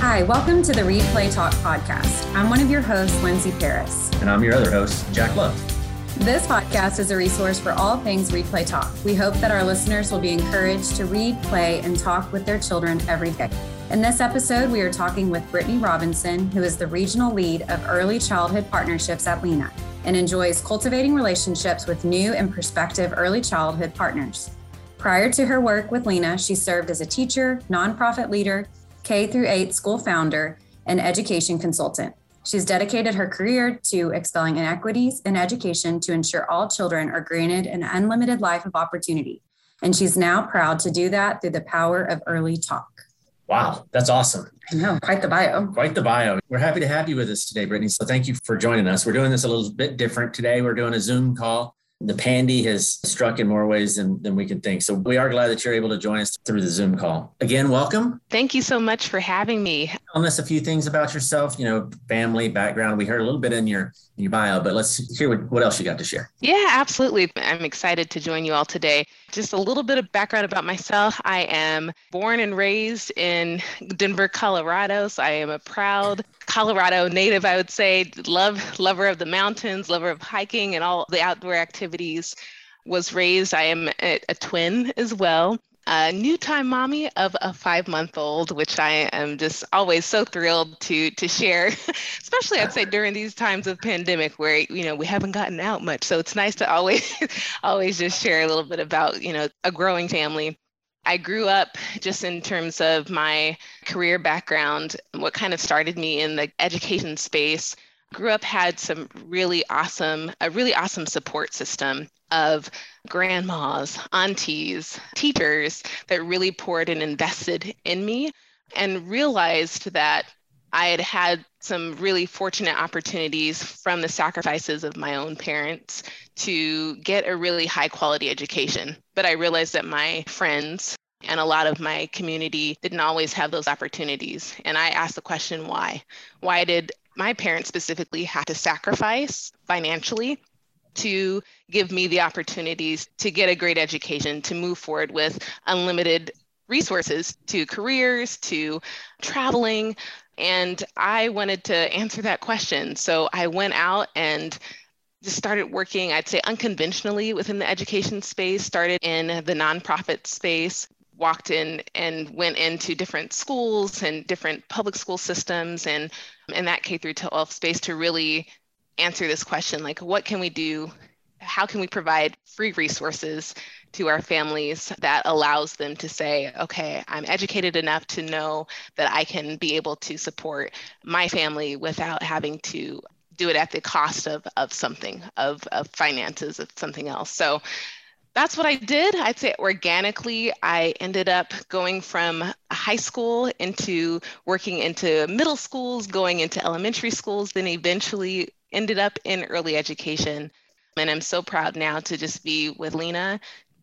Hi, welcome to the Read Play Talk podcast. I'm one of your hosts, Lindsay Paris. And I'm your other host, Jack Love. This podcast is a resource for all things Read Play Talk. We hope that our listeners will be encouraged to read, play, and talk with their children every day. In this episode, we are talking with Brittaney Robinson, who is the regional lead of early childhood partnerships at Lena and enjoys cultivating relationships with new and prospective early childhood partners. Prior to her work with Lena, she served as a teacher, nonprofit leader, K through 8 school founder, and education consultant. She's dedicated her career to expelling inequities in education to ensure all children are granted an unlimited life of opportunity. And she's now proud to do that through the power of early talk. Wow, that's awesome. I know, quite the bio. Quite the bio. We're happy to have you with us today, Brittaney. So thank you for joining us. We're doing this a little bit different today. We're doing a Zoom call the pandy has struck in more ways than, than we can think. So we are glad that you're able to join us through the Zoom call. Again, welcome. Thank you so much for having me. Tell us a few things about yourself, you know, family, background. We heard a little bit in your in your bio, but let's hear what, what else you got to share. Yeah, absolutely. I'm excited to join you all today. Just a little bit of background about myself. I am born and raised in Denver, Colorado. So I am a proud Colorado native, I would say. Love lover of the mountains, lover of hiking and all the outdoor activities. Was raised, I am a, a twin as well a new time mommy of a five month old, which I am just always so thrilled to to share, especially I'd say during these times of pandemic where you know we haven't gotten out much. So it's nice to always always just share a little bit about you know a growing family. I grew up just in terms of my career background, what kind of started me in the education space. Grew up had some really awesome, a really awesome support system of grandmas, aunties, teachers that really poured and invested in me and realized that I had had some really fortunate opportunities from the sacrifices of my own parents to get a really high quality education. But I realized that my friends and a lot of my community didn't always have those opportunities. And I asked the question why? Why did my parents specifically had to sacrifice financially to give me the opportunities to get a great education, to move forward with unlimited resources to careers, to traveling. And I wanted to answer that question. So I went out and just started working, I'd say unconventionally within the education space, started in the nonprofit space, walked in and went into different schools and different public school systems and in that K through 12 space to really answer this question like what can we do? How can we provide free resources to our families that allows them to say okay i'm educated enough to know that i can be able to support my family without having to do it at the cost of, of something of, of finances of something else? So that's what I did. I'd say organically, I ended up going from high school into working into middle schools, going into elementary schools, then eventually ended up in early education. And I'm so proud now to just be with Lena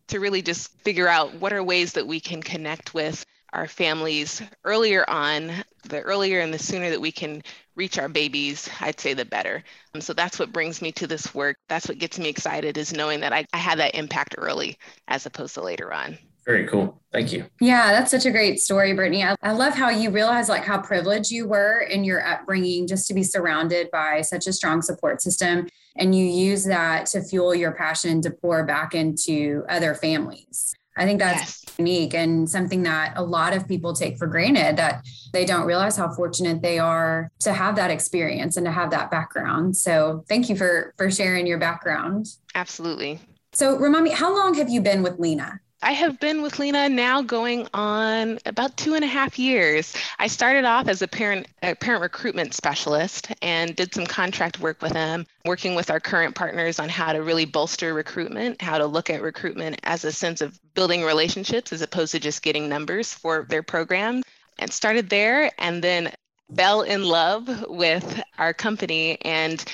to really just figure out what are ways that we can connect with our families earlier on. The earlier and the sooner that we can reach our babies, I'd say the better. Um, so that's what brings me to this work. That's what gets me excited is knowing that I, I had that impact early as opposed to later on. Very cool. Thank you. Yeah, that's such a great story, Brittaney. I, I, love how you realize like how privileged you were in your upbringing just to be surrounded by such a strong support system. And you use that to fuel your passion to pour back into other families. I think that's yes. unique and something that a lot of people take for granted that they don't realize how fortunate they are to have that experience and to have that background. So thank you for for sharing your background. Absolutely. So remind me, how long have you been with Lena? I have been with Lena now going on about two and a half years. I started off as a parent a parent recruitment specialist and did some contract work with them, working with our current partners on how to really bolster recruitment, how to look at recruitment as a sense of building relationships as opposed to just getting numbers for their program. And started there and then fell in love with our company and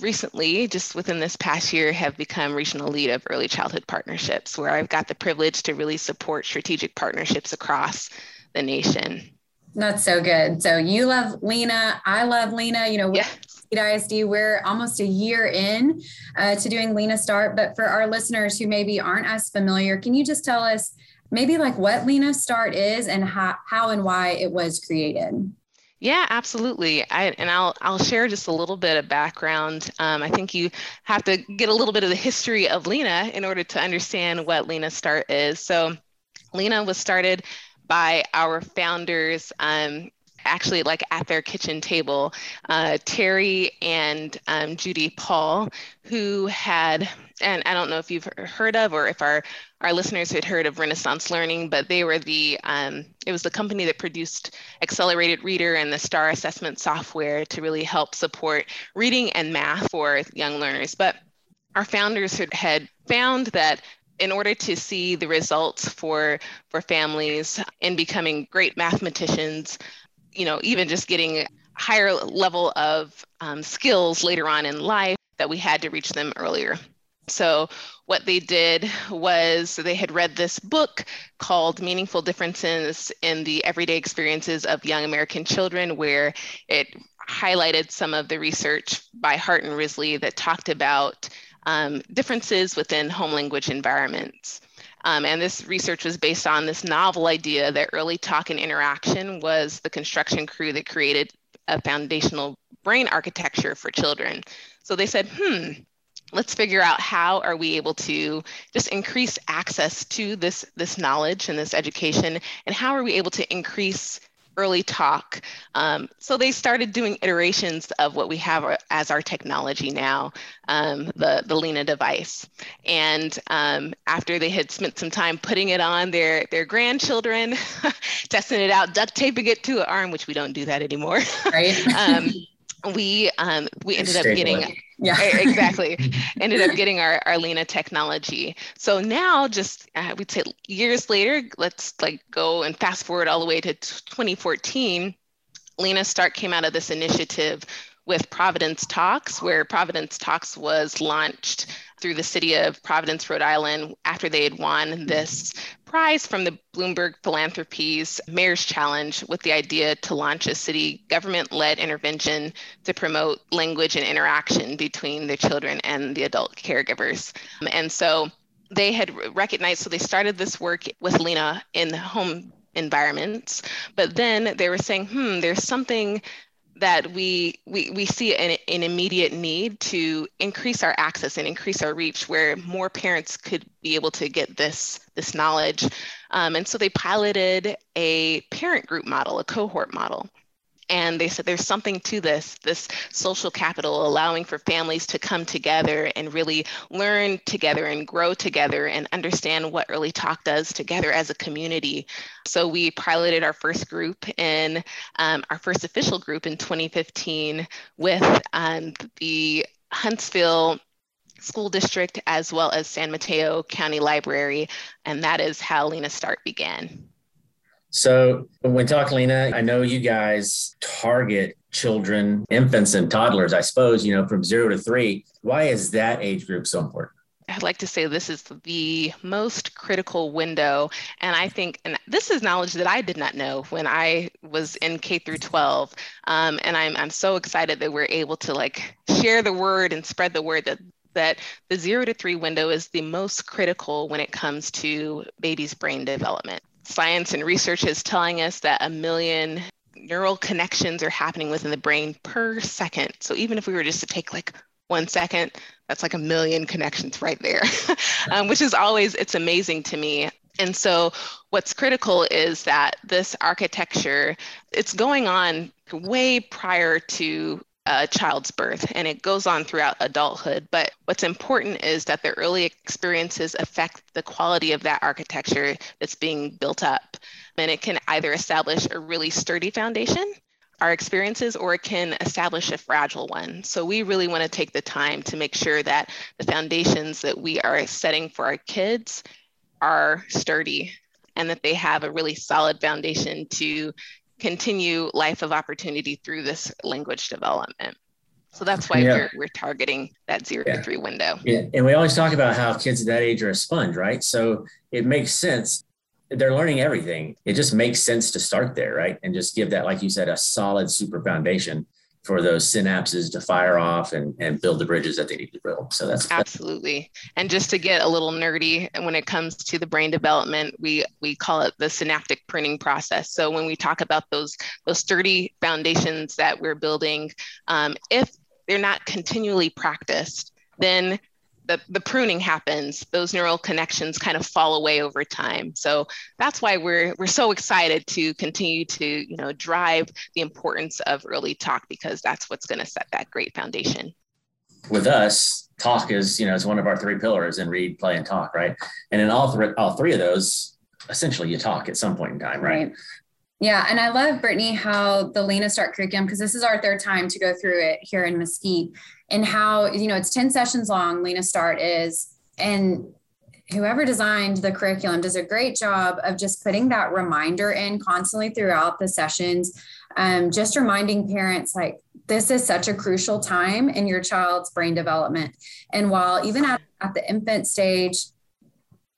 recently, just within this past year, have become regional lead of early childhood partnerships, where I've got the privilege to really support strategic partnerships across the nation. That's so good. So you love Lena. I love Lena. You know, yeah. ISD, we're almost a year in uh, to doing Lena Start. But for our listeners who maybe aren't as familiar, can you just tell us maybe like what Lena Start is and how, how and why it was created? Yeah, absolutely. I, and I'll I'll share just a little bit of background. Um, I think you have to get a little bit of the history of Lena in order to understand what Lena Start is. So, Lena was started by our founders. Um, actually like at their kitchen table, uh, Terry and um, Judy Paul, who had, and I don't know if you've heard of or if our our listeners had heard of Renaissance Learning, but they were the um, it was the company that produced Accelerated Reader and the STAR assessment software to really help support reading and math for young learners. But our founders had, found that in order to see the results for for families in becoming great mathematicians, you know, even just getting higher level of um, skills later on in life, that we had to reach them earlier. So, what they did was they had read this book called Meaningful Differences in the Everyday Experiences of Young American Children, where it highlighted some of the research by Hart and Risley that talked about um, differences within home language environments. Um, and this research was based on this novel idea that early talk and interaction was the construction crew that created a foundational brain architecture for children. So they said, hmm, let's figure out how are we able to just increase access to this this knowledge and this education and how are we able to increase early talk? Um, so they started doing iterations of what we have as our technology now um, the the lena device. And um, after they had spent some time putting it on their their grandchildren testing it out duct taping it to an arm which we don't do that anymore. Right. Um, we um, we ended up getting yeah. Exactly. Ended up getting our, our lena technology. So now just uh, we'd say years later let's like go and fast forward all the way to 2014 lena Start came out of this initiative with providence talks where providence talks was launched through the city of Providence, Rhode Island, after they had won this prize from the Bloomberg Philanthropies Mayor's Challenge with the idea to launch a city government led intervention to promote language and interaction between the children and the adult caregivers. And so they had recognized, so they started this work with Lena in the home environments, but then they were saying, hmm, there's something that we we, we see an, an immediate need to increase our access and increase our reach where more parents could be able to get this this knowledge. Um, and so they piloted a parent group model a cohort model and they said there's something to this this social capital allowing for families to come together and really learn together and grow together and understand what early talk does together as a community. So we piloted our first group in um, our first official group in 2015 with um, the huntsville school district as well as san mateo county library and that is how lena start began so when talking, Lena, I know you guys target children, infants and toddlers, I suppose, you know, from zero to three. Why is that age group so important? I'd like to say this is the most critical window. And I think, and this is knowledge that I did not know when I was in K through 12. Um, and I'm, I'm so excited that we're able to like share the word and spread the word that that the zero to three window is the most critical when it comes to baby's brain development science and research is telling us that a million neural connections are happening within the brain per second. So even if we were just to take like one second, that's like a million connections right there, um, which is always, it's amazing to me. And so what's critical is that this architecture, it's going on way prior to a child's birth and it goes on throughout adulthood. But what's important is that the early experiences affect the quality of that architecture that's being built up. And it can either establish a really sturdy foundation our experiences or it can establish a fragile one. So we really want to take the time to make sure that the foundations that we are setting for our kids are sturdy and that they have a really solid foundation to continue life of opportunity through this language development. So that's why yeah. we're, we're targeting that zero yeah. to three window. Yeah. And we always talk about how kids at that age are a sponge, right? So it makes sense. They're learning everything. It just makes sense to start there, right? And just give that, like you said, a solid super foundation. For those synapses to fire off and, and build the bridges that they need to build. So that's absolutely. And just to get a little nerdy, when it comes to the brain development, we we call it the synaptic pruning process. So when we talk about those those sturdy foundations that we're building, um, if they're not continually practiced, then the, the pruning happens, those neural connections kind of fall away over time. So that's why we're we're so excited to continue to you know drive the importance of early talk because that's what's going to set that great foundation. With us, talk is you know is one of our three pillars in read, play, and talk, right? And in all three all three of those, essentially you talk at some point in time, right? right. Yeah, and I love Brittaney how the Lena Start curriculum because this is our third time to go through it here in Mesquite, and how you know it's ten sessions long. Lena Start is, and whoever designed the curriculum does a great job of just putting that reminder in constantly throughout the sessions, um, just reminding parents like this is such a crucial time in your child's brain development, and while even at, at the infant stage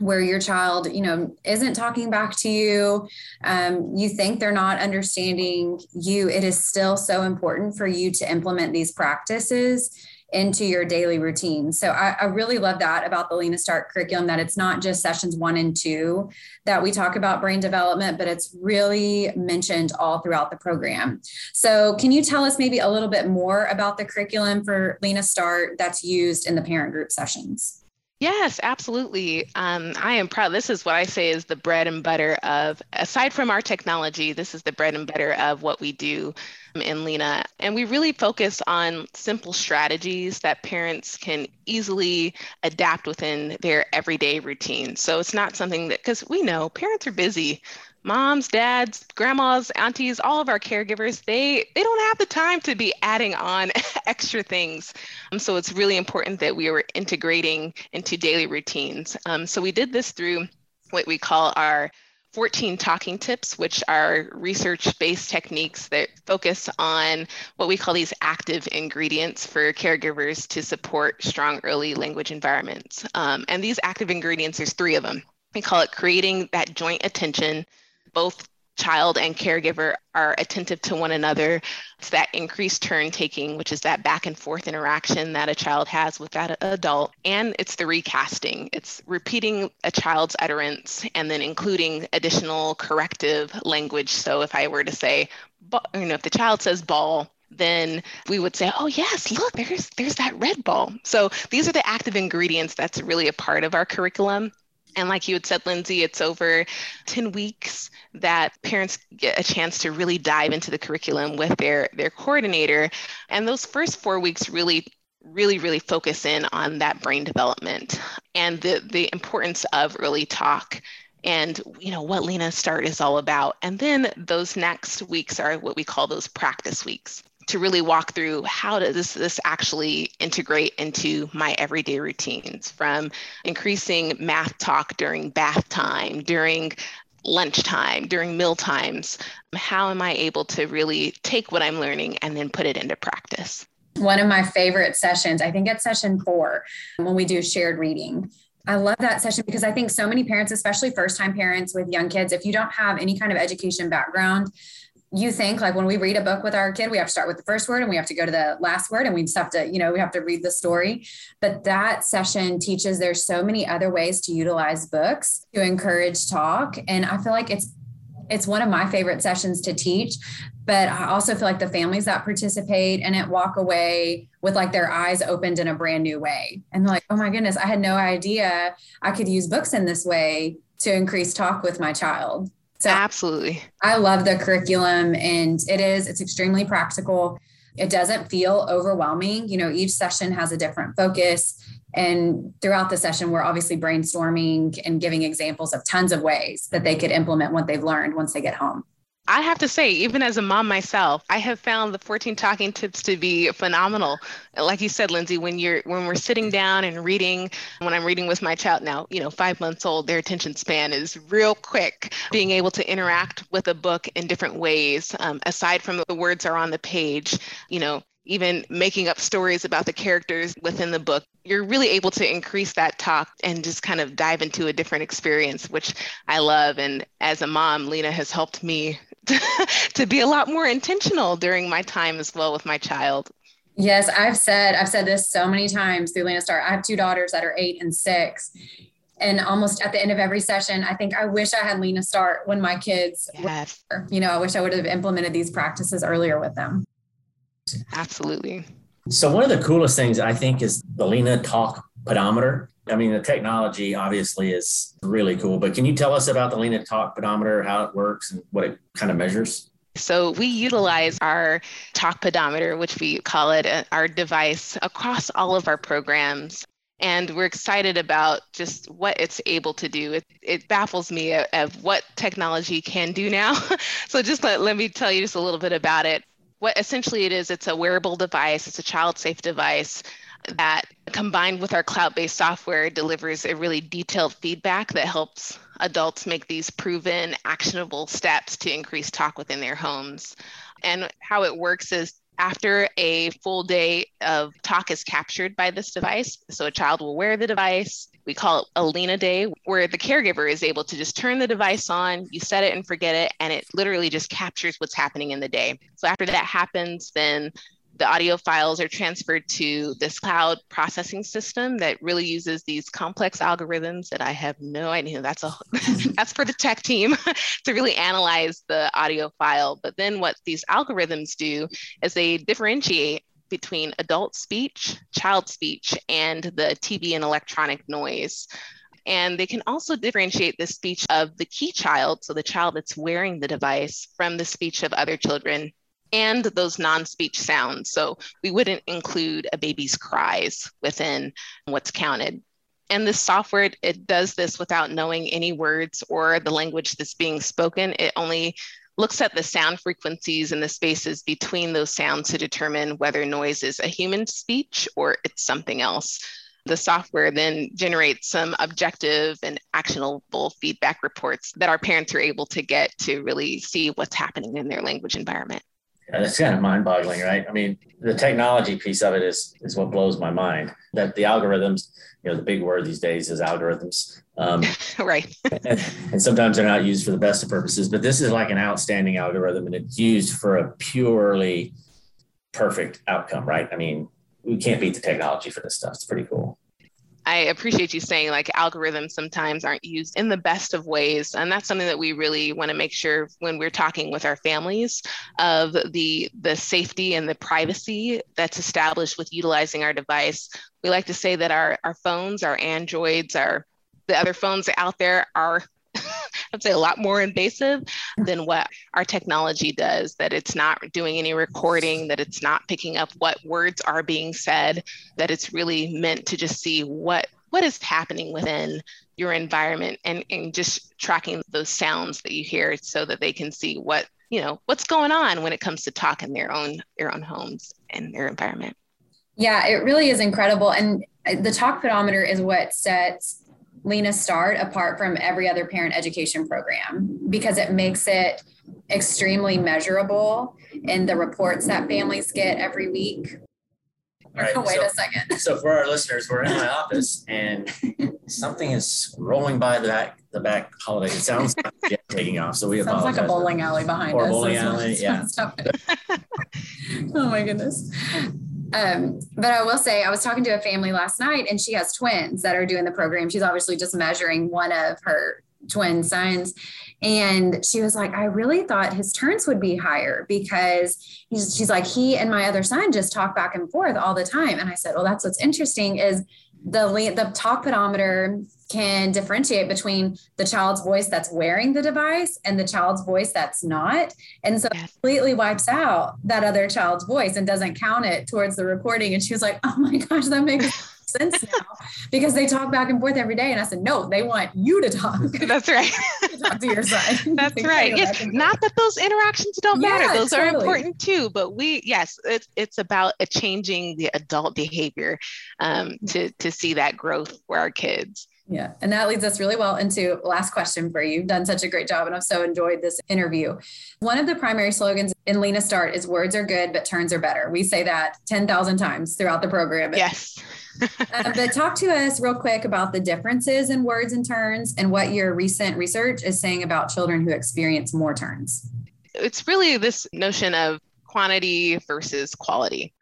where your child you know isn't talking back to you um, you think they're not understanding you it is still so important for you to implement these practices into your daily routine. So I, I really love that about the lena start curriculum that it's not just sessions one and two that we talk about brain development but it's really mentioned all throughout the program. So can you tell us maybe a little bit more about the curriculum for lena start that's used in the parent group sessions Yes, absolutely. Um, I am proud. This is what I say is the bread and butter of, aside from our technology, this is the bread and butter of what we do in Lena. And we really focus on simple strategies that parents can easily adapt within their everyday routine. So it's not something that, because we know parents are busy moms, dads, grandmas, aunties, all of our caregivers, they they don't have the time to be adding on extra things. Um, so it's really important that we were integrating into daily routines. Um, so we did this through what we call our 14 talking tips, which are research based techniques that focus on what we call these active ingredients for caregivers to support strong early language environments. Um, and these active ingredients, there's three of them. We call it creating that joint attention, both child and caregiver are attentive to one another. It's that increased turn taking, which is that back and forth interaction that a child has with that adult. And it's the recasting. It's repeating a child's utterance and then including additional corrective language. So if I were to say, you know, if the child says ball, then we would say, oh yes, look, there's there's that red ball. So these are the active ingredients that's really a part of our curriculum. And like you had said, Lindsay, it's over 10 weeks that parents get a chance to really dive into the curriculum with their, their coordinator. And those first four weeks really really really focus in on that brain development and the the importance of early talk and you know what lena start is all about and then those next weeks are what we call those practice weeks to really walk through how does this actually integrate into my everyday routines from increasing math talk during bath time, during lunchtime, during meal times. How am I able to really take what I'm learning and then put it into practice? One of my favorite sessions, I think it's session four, when we do shared reading. I love that session because I think so many parents, especially first time parents with young kids, if you don't have any kind of education background, you think like when we read a book with our kid, we have to start with the first word and we have to go to the last word and we just have to, you know, we have to read the story. But that session teaches there's so many other ways to utilize books to encourage talk. And I feel like it's it's one of my favorite sessions to teach. But I also feel like the families that participate and it walk away with like their eyes opened in a brand new way. And they're like, oh my goodness, I had no idea I could use books in this way to increase talk with my child. So absolutely. I love the curriculum and it is, it's extremely practical. It doesn't feel overwhelming. You know, each session has a different focus. And throughout the session, we're obviously brainstorming and giving examples of tons of ways that they could implement what they've learned once they get home. I have to say, even as a mom myself, I have found the 14 talking tips to be phenomenal. Like you said, Lindsay, when you're when we're sitting down and reading, when I'm reading with my child now, you know, five months old, their attention span is real quick. Being able to interact with a book in different ways, um, aside from the words are on the page, you know, even making up stories about the characters within the book, you're really able to increase that talk and just kind of dive into a different experience, which I love. And as a mom, Lena has helped me to be a lot more intentional during my time as well with my child. Yes, I've said I've said this so many times through Lena Start. I have two daughters that are eight and six. And almost at the end of every session, I think I wish I had Lena start when my kids yes. were, you know, I wish I would have implemented these practices earlier with them. Absolutely. So one of the coolest things I think is the Lena Talk pedometer. I mean, the technology obviously is really cool, but can you tell us about the Lena Talk pedometer, how it works and what it kind of measures? So we utilize our talk pedometer, which we call it uh, our device, across all of our programs. And we're excited about just what it's able to do. It, it baffles me of, of what technology can do now. so just let, let me tell you just a little bit about it. What essentially it is, it's a wearable device, it's a child safe device that combined with our cloud-based software delivers a really detailed feedback that helps adults make these proven actionable steps to increase talk within their homes. And how it works is after a full day of talk is captured by this device so a child will wear the device. We call it a Lena day where the caregiver is able to just turn the device on you set it and forget it and it literally just captures what's happening in the day. So after that happens then the audio files are transferred to this cloud processing system that really uses these complex algorithms that I have no idea. That's a that's for the tech team to really analyze the audio file. But then what these algorithms do is they differentiate between adult speech, child speech, and the TV and electronic noise. And they can also differentiate the speech of the key child, so the child that's wearing the device, from the speech of other children and those non-speech sounds. So we wouldn't include a baby's cries within what's counted. And this software, it does this without knowing any words or the language that's being spoken. It only looks at the sound frequencies and the spaces between those sounds to determine whether noise is a human speech or it's something else. The software then generates some objective and actionable feedback reports that our parents are able to get to really see what's happening in their language environment. That's kind of mind-boggling, right? I mean, the technology piece of it is is what blows my mind. That the algorithms, you know, the big word these days is algorithms. Um, right. and, and, sometimes they're not used for the best of purposes, but this is like an outstanding algorithm, and it's used for a purely perfect outcome, right? I mean, we can't beat the technology for this stuff. It's pretty cool. I appreciate you saying like algorithms sometimes aren't used in the best of ways. And that's something that we really want to make sure when we're talking with our families of the the safety and the privacy that's established with utilizing our device. We like to say that our, our phones, our Androids, our the other phones out there are I'd say a lot more invasive than what our technology does, that it's not doing any recording, that it's not picking up what words are being said, that it's really meant to just see what what is happening within your environment and, and just tracking those sounds that you hear so that they can see what you know what's going on when it comes to talk in their own their own homes and their environment. Yeah it really is incredible. And the talk pedometer is what sets Lena Start apart from every other parent education program because it makes it extremely measurable in the reports that families get every week. Right, Wait so, a second. So for our listeners, we're in my office and something is rolling by the back the back holiday. It sounds like taking off. So we Sounds like a bowling alley behind or us. bowling alley, yeah. oh my goodness. Um, but I will say, I was talking to a family last night, and she has twins that are doing the program. She's obviously just measuring one of her twin sons. And she was like, I really thought his turns would be higher because she's like, he and my other son just talk back and forth all the time. And I said, Well, that's what's interesting is the the talk pedometer can differentiate between the child's voice that's wearing the device and the child's voice that's not. And so yes. completely wipes out that other child's voice and doesn't count it towards the recording. And she was like, oh my gosh, that makes sense now because they talk back and forth every day. And I said, no, they want you to talk. That's right. to talk to your son. That's right. Yes. Not that those interactions don't yeah, matter. Those totally. are important too. But we, yes, it's, it's about changing the adult behavior um, to, to see that growth for our kids. Yeah. And that leads us really well into last question for you. You've done such a great job and I've so enjoyed this interview. One of the primary slogans in Lena Start is words are good, but turns are better. We say that 10,000 times throughout the program. Yes. uh, but talk to us real quick about the differences in words and turns and what your recent research is saying about children who experience more turns. It's really this notion of quantity versus quality.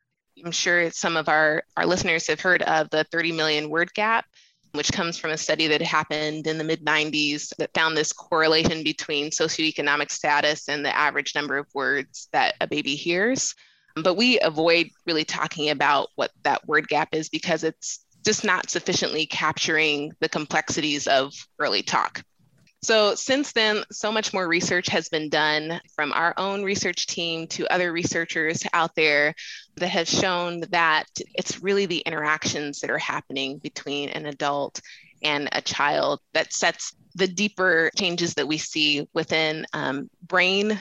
I'm sure some of our, our listeners have heard of the 30 million word gap, which comes from a study that happened in the mid 90s that found this correlation between socioeconomic status and the average number of words that a baby hears. But we avoid really talking about what that word gap is because it's just not sufficiently capturing the complexities of early talk. So, since then, so much more research has been done from our own research team to other researchers out there that have shown that it's really the interactions that are happening between an adult and a child that sets the deeper changes that we see within um, brain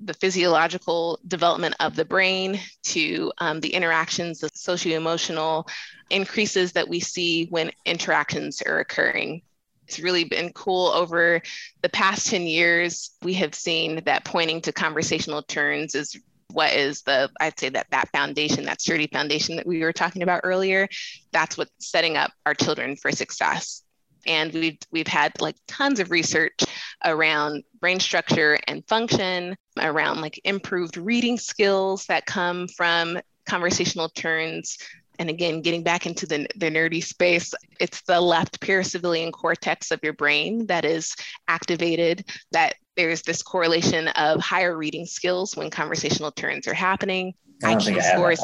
the physiological development of the brain to um, the interactions, the socio-emotional increases that we see when interactions are occurring. It's really been cool over the past 10 years. We have seen that pointing to conversational turns is what is the i'd say that that foundation that sturdy foundation that we were talking about earlier that's what's setting up our children for success and we've we've had like tons of research around brain structure and function around like improved reading skills that come from conversational turns and again getting back into the, the nerdy space it's the left perisylvian cortex of your brain that is activated that there's this correlation of higher reading skills when conversational turns are happening I IQ scores.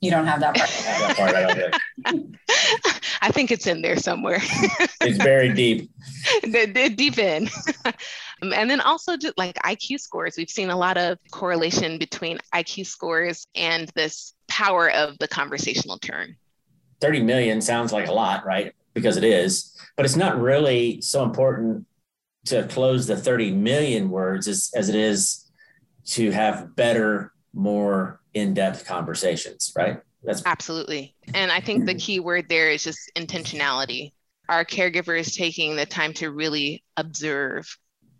You don't have that part. that part I, I think it's in there somewhere. it's very deep. deep in. Um, and then also just like IQ scores. We've seen a lot of correlation between IQ scores and this power of the conversational turn. 30 million sounds like a lot, right? Because it is, but it's not really so important to close the 30 million words as, as it is to have better, more in-depth conversations, right? That's absolutely. And I think the key word there is just intentionality. Our caregiver is taking the time to really observe,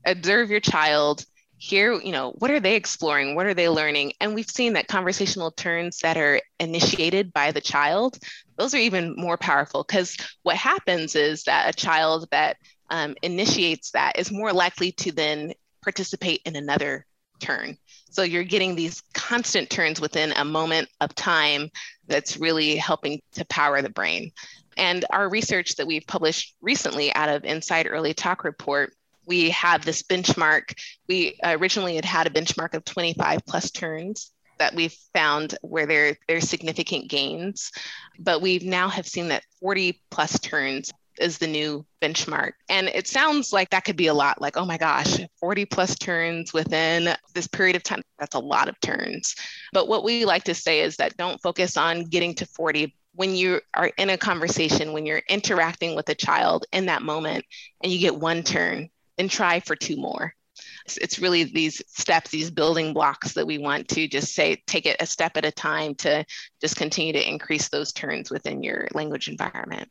observe your child, hear, you know, what are they exploring? What are they learning? And we've seen that conversational turns that are initiated by the child, those are even more powerful because what happens is that a child that um, initiates that is more likely to then participate in another turn. So you're getting these constant turns within a moment of time that's really helping to power the brain. And our research that we've published recently out of Inside Early Talk Report, we have this benchmark. We uh, originally had had a benchmark of 25 plus turns that we've found where there there's significant gains, but we now have seen that 40 plus turns is the new benchmark. And it sounds like that could be a lot like, oh my gosh, 40 plus turns within this period of time. That's a lot of turns. But what we like to say is that don't focus on getting to 40. When you are in a conversation, when you're interacting with a child in that moment and you get one turn, then try for two more. It's really these steps, these building blocks that we want to just say, take it a step at a time to just continue to increase those turns within your language environment.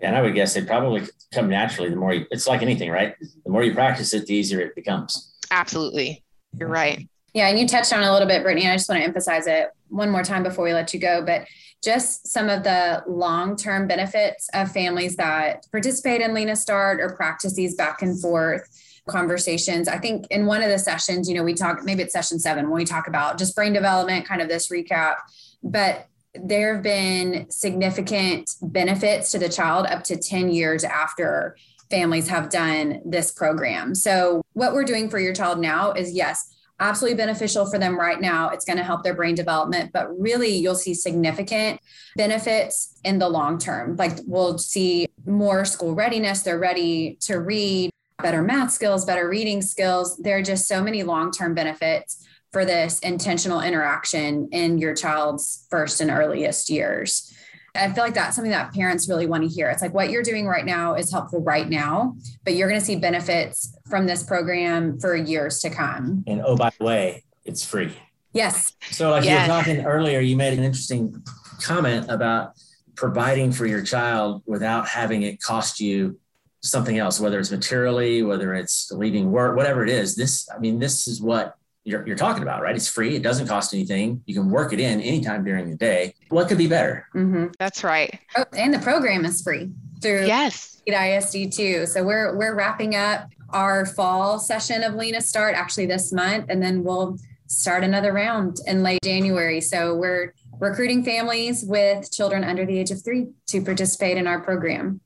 And I would guess they probably come naturally. The more you, it's like anything, right? The more you practice it, the easier it becomes. Absolutely. You're right. Yeah. And you touched on a little bit, Brittaney. I just want to emphasize it one more time before we let you go. But just some of the long term benefits of families that participate in Lena Start or practice these back and forth conversations. I think in one of the sessions, you know, we talk, maybe it's session seven, when we talk about just brain development, kind of this recap. But there have been significant benefits to the child up to 10 years after families have done this program. So, what we're doing for your child now is yes, absolutely beneficial for them right now. It's going to help their brain development, but really you'll see significant benefits in the long term. Like we'll see more school readiness, they're ready to read, better math skills, better reading skills. There are just so many long term benefits for this intentional interaction in your child's first and earliest years. I feel like that's something that parents really want to hear. It's like what you're doing right now is helpful right now, but you're going to see benefits from this program for years to come. And oh, by the way, it's free. Yes. So, like yes. you were talking earlier, you made an interesting comment about providing for your child without having it cost you something else, whether it's materially, whether it's leaving work, whatever it is. This, I mean, this is what you're, you're talking about, right? It's free. It doesn't cost anything. You can work it in anytime during the day. What could be better? Mm-hmm. That's right. Oh, and the program is free. through yes ISD too. So we're we're wrapping up our fall session of Lena Start actually this month, and then we'll start another round in late January. So we're recruiting families with children under the age of three to participate in our program.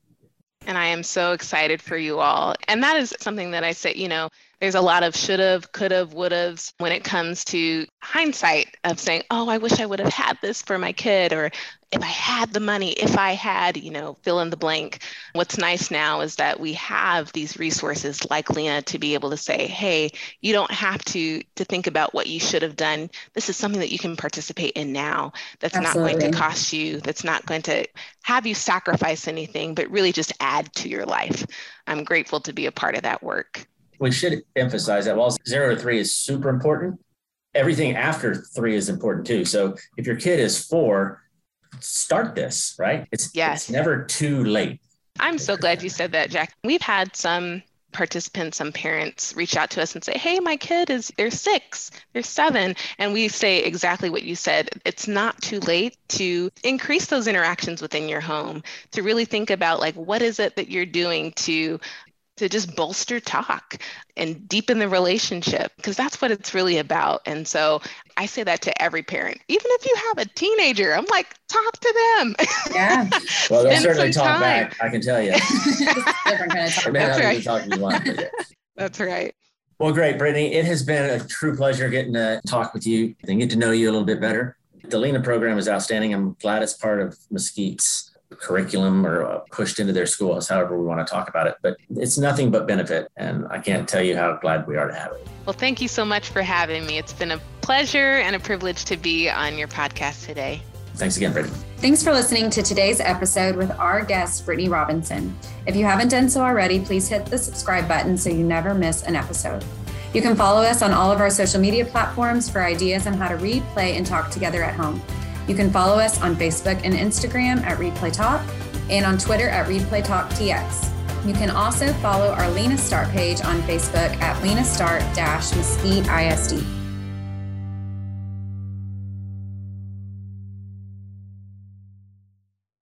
And I am so excited for you all. And that is something that I say, you know, there's a lot of should have, could have, would have when it comes to hindsight of saying, oh, I wish I would have had this for my kid, or if I had the money, if I had, you know, fill in the blank. What's nice now is that we have these resources like Lena to be able to say, hey, you don't have to to think about what you should have done. This is something that you can participate in now that's Absolutely. not going to cost you, that's not going to have you sacrifice anything, but really just add to your life. I'm grateful to be a part of that work we should emphasize that while zero to three is super important, everything after three is important too. So if your kid is four, start this, right? It's, yes. it's never too late. I'm so glad you said that, Jack. We've had some participants, some parents reach out to us and say, Hey, my kid is, they're six, they're seven. And we say exactly what you said. It's not too late to increase those interactions within your home, to really think about like, what is it that you're doing to to just bolster talk and deepen the relationship because that's what it's really about. And so I say that to every parent, even if you have a teenager, I'm like, talk to them. Yeah. well, they'll certainly talk time. back. I can tell you. different kind of talk. That's right. Talk you want, that's right. Well, great, Brittaney. It has been a true pleasure getting to talk with you and get to know you a little bit better. The Lena program is outstanding. I'm glad it's part of Mesquite's curriculum or uh, pushed into their schools, however we want to talk about it. But it's nothing but benefit. And I can't tell you how glad we are to have it. Well, thank you so much for having me. It's been a pleasure and a privilege to be on your podcast today. Thanks again, Brittaney. Thanks for listening to today's episode with our guest, Brittaney Robinson. If you haven't done so already, please hit the subscribe button so you never miss an episode. You can follow us on all of our social media platforms for ideas on how to read, play, and talk together at home. You can follow us on Facebook and Instagram at Read Play Talk and on Twitter at Read Play Talk TX. You can also follow our Lena Start page on Facebook at Lena Start Mesquite ISD.